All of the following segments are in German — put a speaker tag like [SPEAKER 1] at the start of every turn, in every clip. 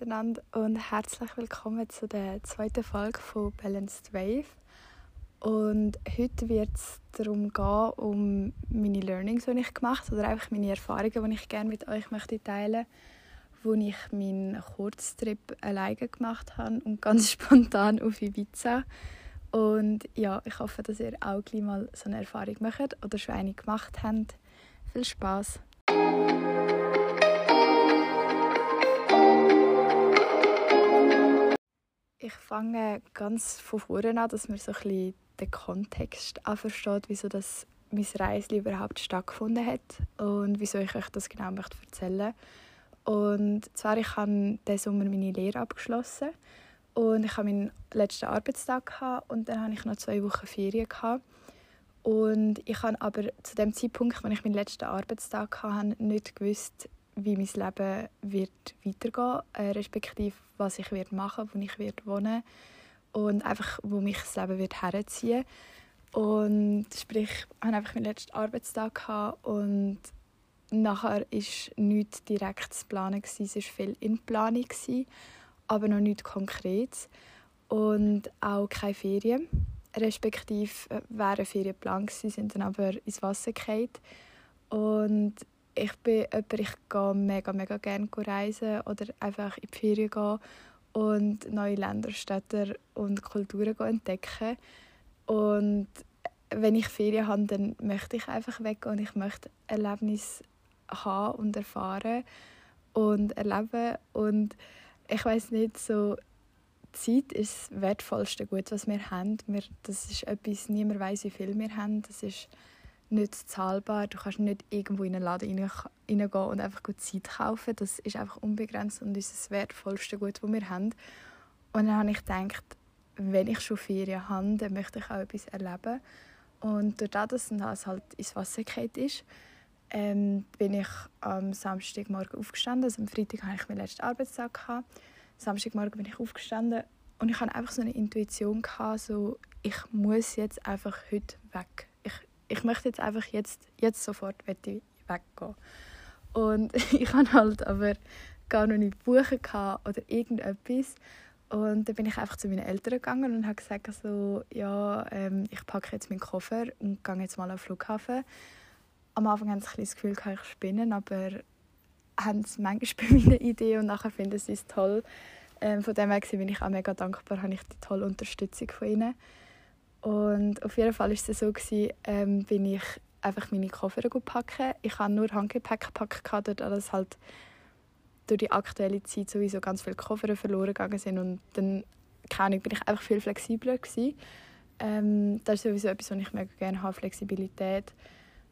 [SPEAKER 1] miteinander und herzlich willkommen zu der zweiten Folge von Balanced Wave. Und heute wird es darum gehen, um meine Learnings, die ich gemacht habe, oder einfach meine Erfahrungen, die ich gerne mit euch möchte teilen möchte, wo ich meinen Kurztrip alleine gemacht habe und ganz spontan auf Ibiza. Und ja, ich hoffe, dass ihr auch gleich mal so eine Erfahrung macht oder schon eine gemacht habt. Viel Spaß! Ich fange ganz von vorne an, dass man so ein bisschen den Kontext versteht, wieso das mein Reisen überhaupt stattgefunden hat und wieso ich euch das genau möchte erzählen Und zwar, ich habe diesen Sommer meine Lehre abgeschlossen und ich hatte meinen letzten Arbeitstag gehabt, und dann hatte ich noch zwei Wochen Ferien. Gehabt. Und ich habe aber zu dem Zeitpunkt, als ich meinen letzten Arbeitstag hatte, nicht gewusst, wie mein Leben wird weitergehen äh, respektive was ich wird machen wo ich wird wohnen und einfach, wo mich das Leben wird herziehen. Und sprich, ich hatte einfach meinen letzten Arbeitstag gehabt und nachher ist nichts direkt zu planen es war viel in Planung aber noch nichts konkret. Und auch keine Ferien respektive äh, wären Ferien geplant sind dann aber ins Wasser gefallen. Und ich bin jemand, ich gehe mega, mega gerne reisen oder einfach in die Ferien gehen und neue Länder, Städte und Kulturen entdecken. Und wenn ich Ferien habe, dann möchte ich einfach weg und ich möchte Erlebnisse haben und erfahren und erleben. Und ich weiß nicht, so Zeit ist das wertvollste Gut, was wir haben. Wir, das ist etwas, niemand weiß, wie viel wir haben. Das ist nicht zahlbar. Du kannst nicht irgendwo in einen Laden reingehen und einfach gut Zeit kaufen. Das ist einfach unbegrenzt und ist das wertvollste Gut, das wir haben. Und dann habe ich gedacht, wenn ich schon Ferien habe, dann möchte ich auch etwas erleben. Und dadurch, dass das halt ins Wasser gefallen ist, ähm, bin ich am Samstagmorgen aufgestanden. Also am Freitag hatte ich meinen letzten Arbeitstag. Gehabt. Samstagmorgen bin ich aufgestanden und ich hatte einfach so eine Intuition, gehabt, so, ich muss jetzt einfach heute weg ich möchte jetzt einfach jetzt, jetzt sofort weggehen. Und ich hatte halt aber gar noch nicht buchen oder irgendetwas. Und dann bin ich einfach zu meinen Eltern gegangen und habe gesagt, also, ja, ähm, ich packe jetzt meinen Koffer und gehe jetzt mal auf den Flughafen. Am Anfang haben sie ein das Gefühl, ich spinnen, aber haben es manchmal bei meiner Idee und nachher finden sie es toll. Ähm, von dem her bin ich auch mega dankbar, habe ich die tolle Unterstützung von ihnen. Und auf jeden Fall war es so, gewesen, ähm, ich einfach meine Koffer packen. Ich hatte nur Handgepäck gepackt, dort alles halt durch die aktuelle Zeit sowieso ganz viele Koffer verloren gegangen sind und dann keine bin ich einfach viel flexibler gewesen. Ähm, das ist sowieso etwas, was ich mega gerne habe, Flexibilität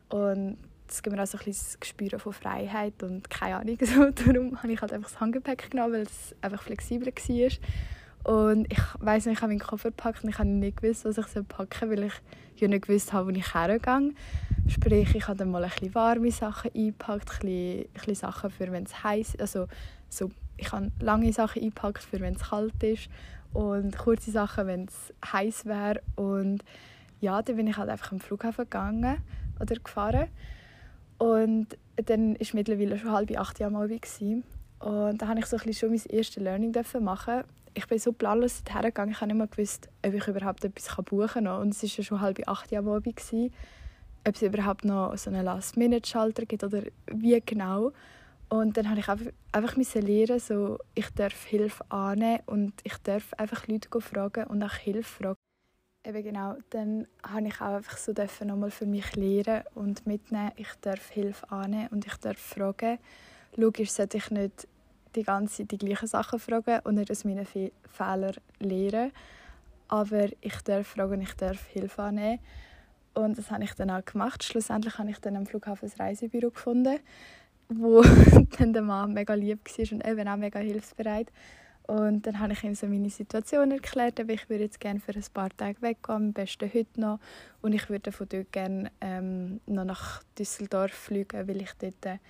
[SPEAKER 1] und das gibt mir auch so ein bisschen das Gespür von Freiheit und keine Ahnung, so. darum habe ich halt einfach das Handgepäck genommen, weil es einfach flexibler war. Und ich weiß nicht, ich habe meinen Koffer gepackt und ich habe nicht gewusst, was ich packen soll, weil ich ja nicht gewusst habe, wo ich hergehe. Sprich, ich habe dann mal ein bisschen warme Sachen eingepackt, ein bisschen, ein bisschen Sachen für, wenn es heiß ist. Also, so, ich habe lange Sachen eingepackt, für wenn es kalt ist und kurze Sachen, wenn es heiß wäre. Und ja, dann bin ich halt einfach am Flughafen gegangen oder gefahren. Und dann war mittlerweile schon halb acht Jahre Abend. Und da habe ich so ein bisschen schon mein erstes Learning machen ich bin so planlos hergegangen, ich habe nicht mehr gewusst, ob ich überhaupt etwas buchen kann. Und es war ja schon halb acht Jahre. Gewesen, ob es überhaupt noch so einen Last-Minute-Schalter gibt oder wie genau. Und dann habe ich einfach, einfach lernen, so, ich darf Hilfe annehmen und ich darf einfach Leute fragen und nach Hilfe fragen. Eben genau, dann habe ich auch einfach so nochmal für mich lernen und mitnehmen, ich darf Hilfe annehmen und ich darf fragen. Logisch sollte ich nicht die ganze Zeit die gleichen Sachen fragen und nicht aus meinen Fe Fehlern lernen. Aber ich darf fragen, ich darf Hilfe annehmen. Und das habe ich dann auch gemacht. Schlussendlich habe ich dann am Flughafen ein Reisebüro gefunden, wo dann der Mann mega lieb war und eben auch mega hilfsbereit. Und dann habe ich ihm so meine Situation erklärt, aber ich würde jetzt gerne für ein paar Tage weggehen, am besten heute noch. Und ich würde von dort gerne ähm, noch nach Düsseldorf fliegen, weil ich dort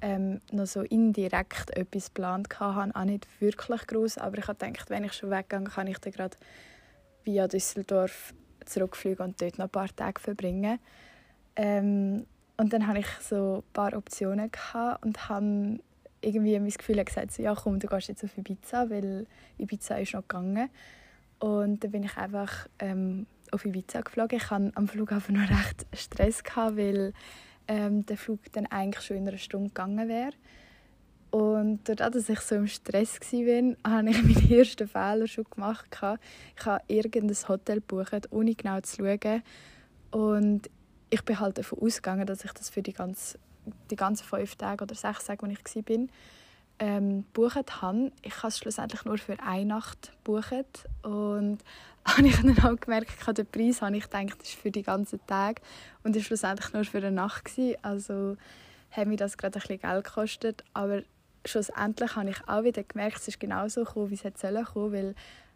[SPEAKER 1] ähm, noch so indirekt etwas geplant hatte. Auch nicht wirklich groß, aber ich habe gedacht, wenn ich schon weggehe, kann ich dann gerade via Düsseldorf zurückfliegen und dort noch ein paar Tage verbringen. Ähm, und dann hatte ich so ein paar Optionen und habe irgendwie mein Gefühl gesagt, so, ja komm, du gehst jetzt auf Ibiza, weil Ibiza ist noch gegangen. Und dann bin ich einfach ähm, auf Ibiza geflogen. Ich hatte am Flughafen noch recht Stress, gehabt, weil ähm, der Flug dann eigentlich schon in einer Stunde gegangen wäre. Und dadurch, dass ich so im Stress war, habe ich meinen ersten Fehler schon gemacht. Ich habe irgendein Hotel gebucht, ohne genau zu schauen. Und ich bin halt davon ausgegangen, dass ich das für die, ganze, die ganzen fünf Tage oder sechs Tage, wo ich war, ähm, gebucht habe. Ich habe es schlussendlich nur für eine Nacht gebucht. Und habe ich dann auch gemerkt, den Preis habe ich gedacht, ist für die ganzen Tage. Und es war schlussendlich nur für eine Nacht. Gewesen. Also hat mir das gerade ein bisschen Geld gekostet. Aber schlussendlich habe ich auch wieder gemerkt, es ist genauso gekommen, wie es hätte sollen kommen, weil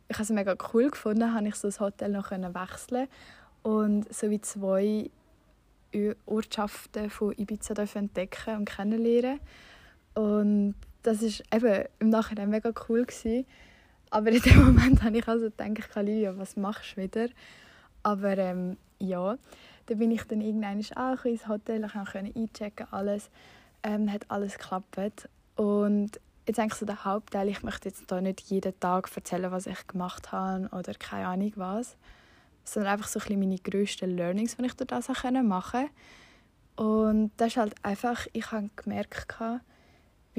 [SPEAKER 1] ich es mega cool gefunden, habe ich so das Hotel noch wechseln und so wie zwei Ortschaften von Ibiza entdecken und kennenlernen. Und das ist eben im Nachhinein mega cool gewesen. Aber in dem Moment habe ich also gedacht, Livia, was machst du wieder? Aber ähm, ja, dann bin ich dann irgendwann auch ins Hotel, ich konnte einchecken, alles. Ähm, hat alles geklappt. Und jetzt eigentlich so der Hauptteil, ich möchte jetzt hier nicht jeden Tag erzählen, was ich gemacht habe oder keine Ahnung was sondern einfach so ein bisschen meine grössten Learnings, die ich durch das machen konnte. Und das ist halt einfach, ich habe gemerkt,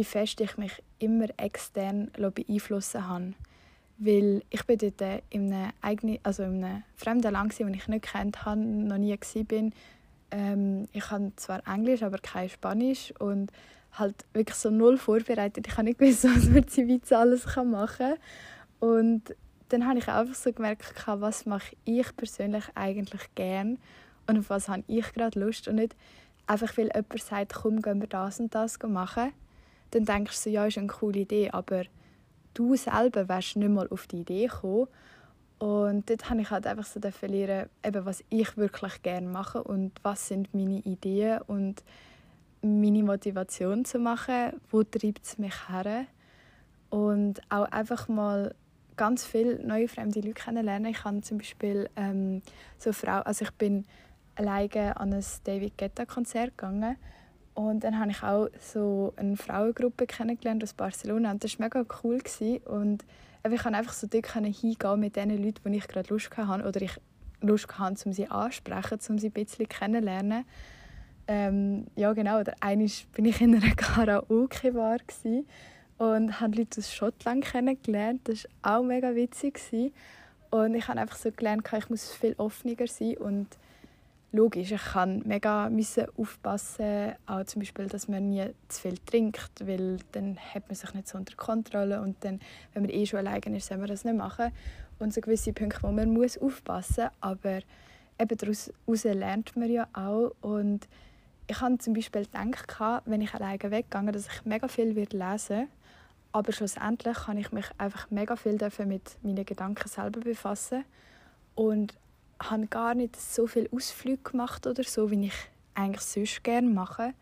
[SPEAKER 1] wie fest ich mich immer extern beeinflussen habe. Weil ich bin dort in einem, eigenen, also in einem fremden Land, das ich nicht kennt habe, noch nie war. Ähm, ich kann zwar Englisch, aber kein Spanisch und halt wirklich so null vorbereitet. Ich habe nicht gewusst, was man in Schweiz alles machen kann. Und dann habe ich einfach so gemerkt, was mache ich persönlich eigentlich gern und auf was habe ich gerade Lust und nicht einfach, weil jemand sagt, komm, gehen wir das und das machen. Dann denkst du so, ja, ist eine coole Idee, aber du selber wärst nicht mal auf die Idee gekommen. Und dort habe ich halt einfach so verlieren, eben, was ich wirklich gerne mache und was sind meine Ideen und meine Motivation zu machen, wo treibt es mich her. Und auch einfach mal ganz viele neue fremde Leute kennenlernen. Ich habe zum Beispiel ähm, so Frau, also ich bin alleine an ein David Guetta Konzert gegangen und dann habe ich auch so eine Frauengruppe kennengelernt aus Barcelona und das war mega cool gewesen. und ich konnte einfach so dort hingehen mit den Leuten, die ich gerade Lust hatte oder ich Lust hatte, um sie anzusprechen, um sie ein bisschen kennenzulernen. Ähm, ja genau, oder einmal bin ich in einer Karaoke-Bar und habe Leute aus Schottland kennengelernt. Das war auch mega witzig. Und ich habe einfach so gelernt, ich muss viel offener sein und logisch, ich kann mega müssen aufpassen, auch zum Beispiel, dass man nie zu viel trinkt, weil dann hat man sich nicht so unter Kontrolle und dann, wenn man eh schon alleine ist, soll man das nicht machen. Und so gewisse Punkte, wo man muss aufpassen muss, aber eben daraus lernt man ja auch und ich habe zum Beispiel gedacht, wenn ich alleine weggehe, dass ich mega viel lesen werde aber schlussendlich kann ich mich einfach mega viel mit meinen Gedanken selber befassen und habe gar nicht so viel Ausflüge gemacht oder so, wie ich eigentlich sonst gerne mache,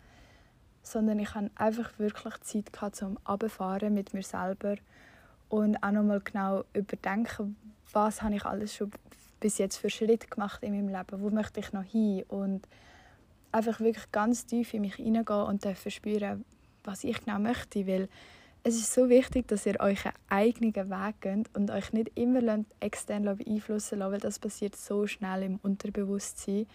[SPEAKER 1] sondern ich habe einfach wirklich Zeit gehabt zum Abfahren mit mir selber und auch nochmal genau überdenken, was habe ich alles schon bis jetzt für Schritte gemacht in meinem Leben, wo möchte ich noch hin? Und einfach wirklich ganz tief in mich hineingehen und spüren, was ich genau möchte, weil es ist so wichtig, dass ihr einen eigenen Weg geht und euch nicht immer extern beeinflussen lasst, weil das passiert so schnell im Unterbewusstsein.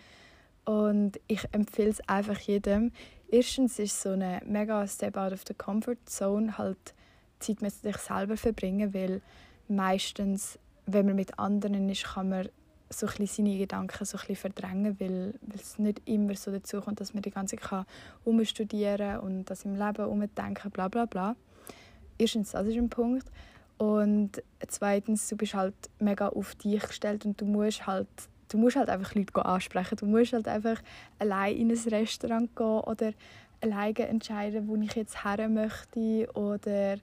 [SPEAKER 1] Und ich empfehle es einfach jedem. Erstens ist so eine mega Step out of the comfort zone halt Zeit mit sich selber verbringen, weil meistens, wenn man mit anderen ist, kann man so ein seine Gedanken so ein verdrängen, weil, weil es nicht immer so dazu kommt, dass man die ganze Zeit umstudieren und das im Leben umdenken, bla bla bla erstens, das ist ein Punkt. Und zweitens, du bist halt mega auf dich gestellt und du musst halt, du musst halt einfach Leute ansprechen. Du musst halt einfach allein in ein Restaurant gehen oder alleine entscheiden, wo ich jetzt her möchte oder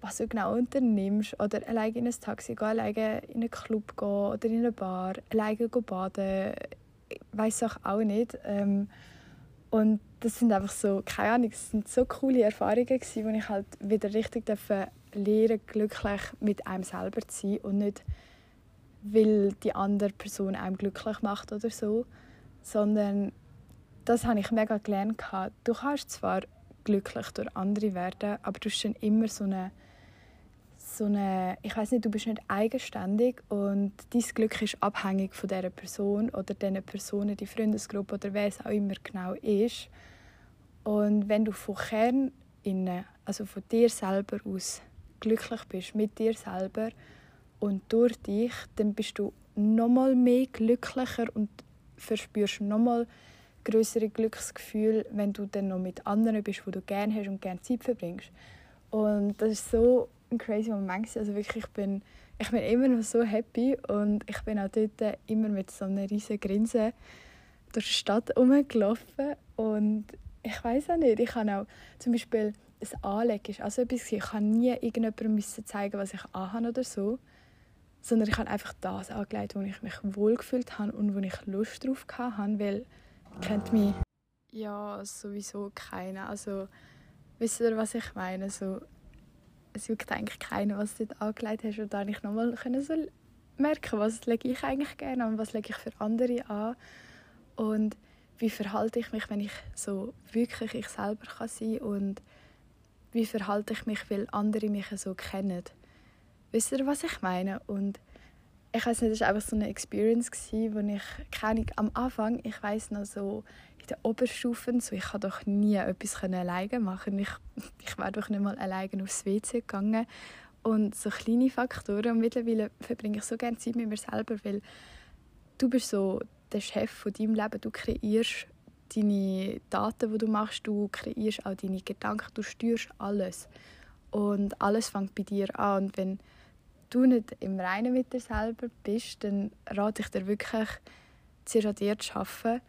[SPEAKER 1] was du genau unternimmst. Oder alleine in ein Taxi gehen, alleine in einen Club gehen oder in eine Bar, alleine baden. Ich weiss auch nicht. Ähm, und das sind einfach so, keine Ahnung, das sind so coole Erfahrungen gewesen, wo ich halt wieder richtig lernen glücklich mit einem selber zu sein und nicht, weil die andere Person einem glücklich macht oder so, sondern das habe ich mega gelernt. Du kannst zwar glücklich durch andere werden, aber du hast schon immer so eine so eine, ich weiß nicht, du bist nicht eigenständig und dein Glück ist abhängig von dieser Person oder diesen Personen, die Freundesgruppe oder wer es auch immer genau ist. Und wenn du von Kern innen, also von dir selber aus glücklich bist mit dir selber und durch dich, dann bist du noch mal mehr glücklicher und verspürst noch mal größere Glücksgefühl, wenn du dann noch mit anderen bist, wo du gerne hast und gerne Zeit verbringst. Und das ist so ein crazy Moment. Also wirklich, ich bin, ich bin immer noch so happy und ich bin auch dort immer mit so einer riesigen Grinse durch die Stadt rumgelaufen und ich weiß auch nicht, ich habe auch zum Beispiel ein Anlegen ist also etwas, ich kann nie irgendjemandem zeigen, was ich anhabe oder so, sondern ich habe einfach das angelegt, wo ich mich wohlgefühlt habe und wo ich Lust drauf hatte, weil kennt mich. Ja sowieso keiner, also wisst ihr, was ich meine, so es juckt eigentlich keiner, was du dort angelegt hast. Und da ich nochmal so merken, was lege ich eigentlich gerne an, was lege ich für andere an. Und wie verhalte ich mich, wenn ich so wirklich ich selber kann sein und wie verhalte ich mich, weil andere mich so kennen. Wisst ihr, was ich meine? Und ich weiß nicht, das war einfach so eine Experience, wo ich keine am Anfang, ich weiß noch so, in den Oberstufen, so ich konnte doch nie etwas alleine machen. Ich, ich wäre doch nicht mal alleine aufs WC gegangen. Und so kleine Faktoren. Und mittlerweile verbringe ich so gerne Zeit mit mir selber, weil du bist so der Chef von deinem Leben. Du kreierst deine Daten, die du machst, du kreierst auch deine Gedanken, du steuerst alles. Und alles fängt bei dir an. Und wenn du nicht im Reinen mit dir selber bist, dann rate ich dir wirklich, zuerst an dir zu arbeiten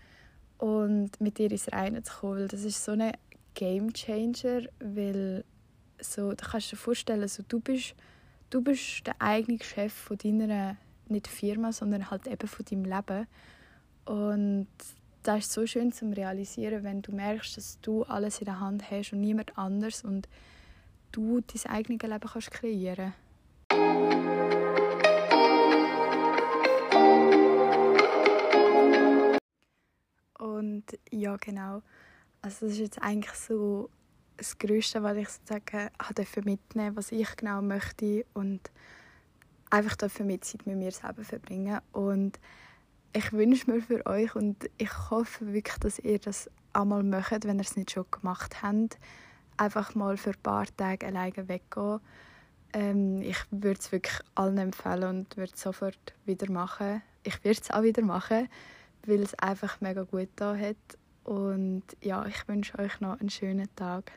[SPEAKER 1] und mit dir ins Reine zu kommen. Weil das ist so ein Game Changer, weil so, da kannst du dir vorstellen, so, du, bist, du bist der eigene Chef von deiner, nicht Firma, sondern halt eben von deinem Leben. Und das ist so schön zu realisieren, wenn du merkst, dass du alles in der Hand hast und niemand anders und du dein eigenes Leben kannst kreieren Und ja, genau. Also das ist jetzt eigentlich so das Größte, was ich sozusagen mitnehmen was ich genau möchte und einfach dafür mit Zeit mit mir selber verbringen. Und ich wünsche mir für euch und ich hoffe wirklich, dass ihr das einmal macht, wenn ihr es nicht schon gemacht habt. Einfach mal für ein paar Tage alleine weggehen. Ähm, ich würde es wirklich allen empfehlen und würde es sofort wieder machen. Ich würde es auch wieder machen weil es einfach mega gut da hat. Und ja, ich wünsche euch noch einen schönen Tag.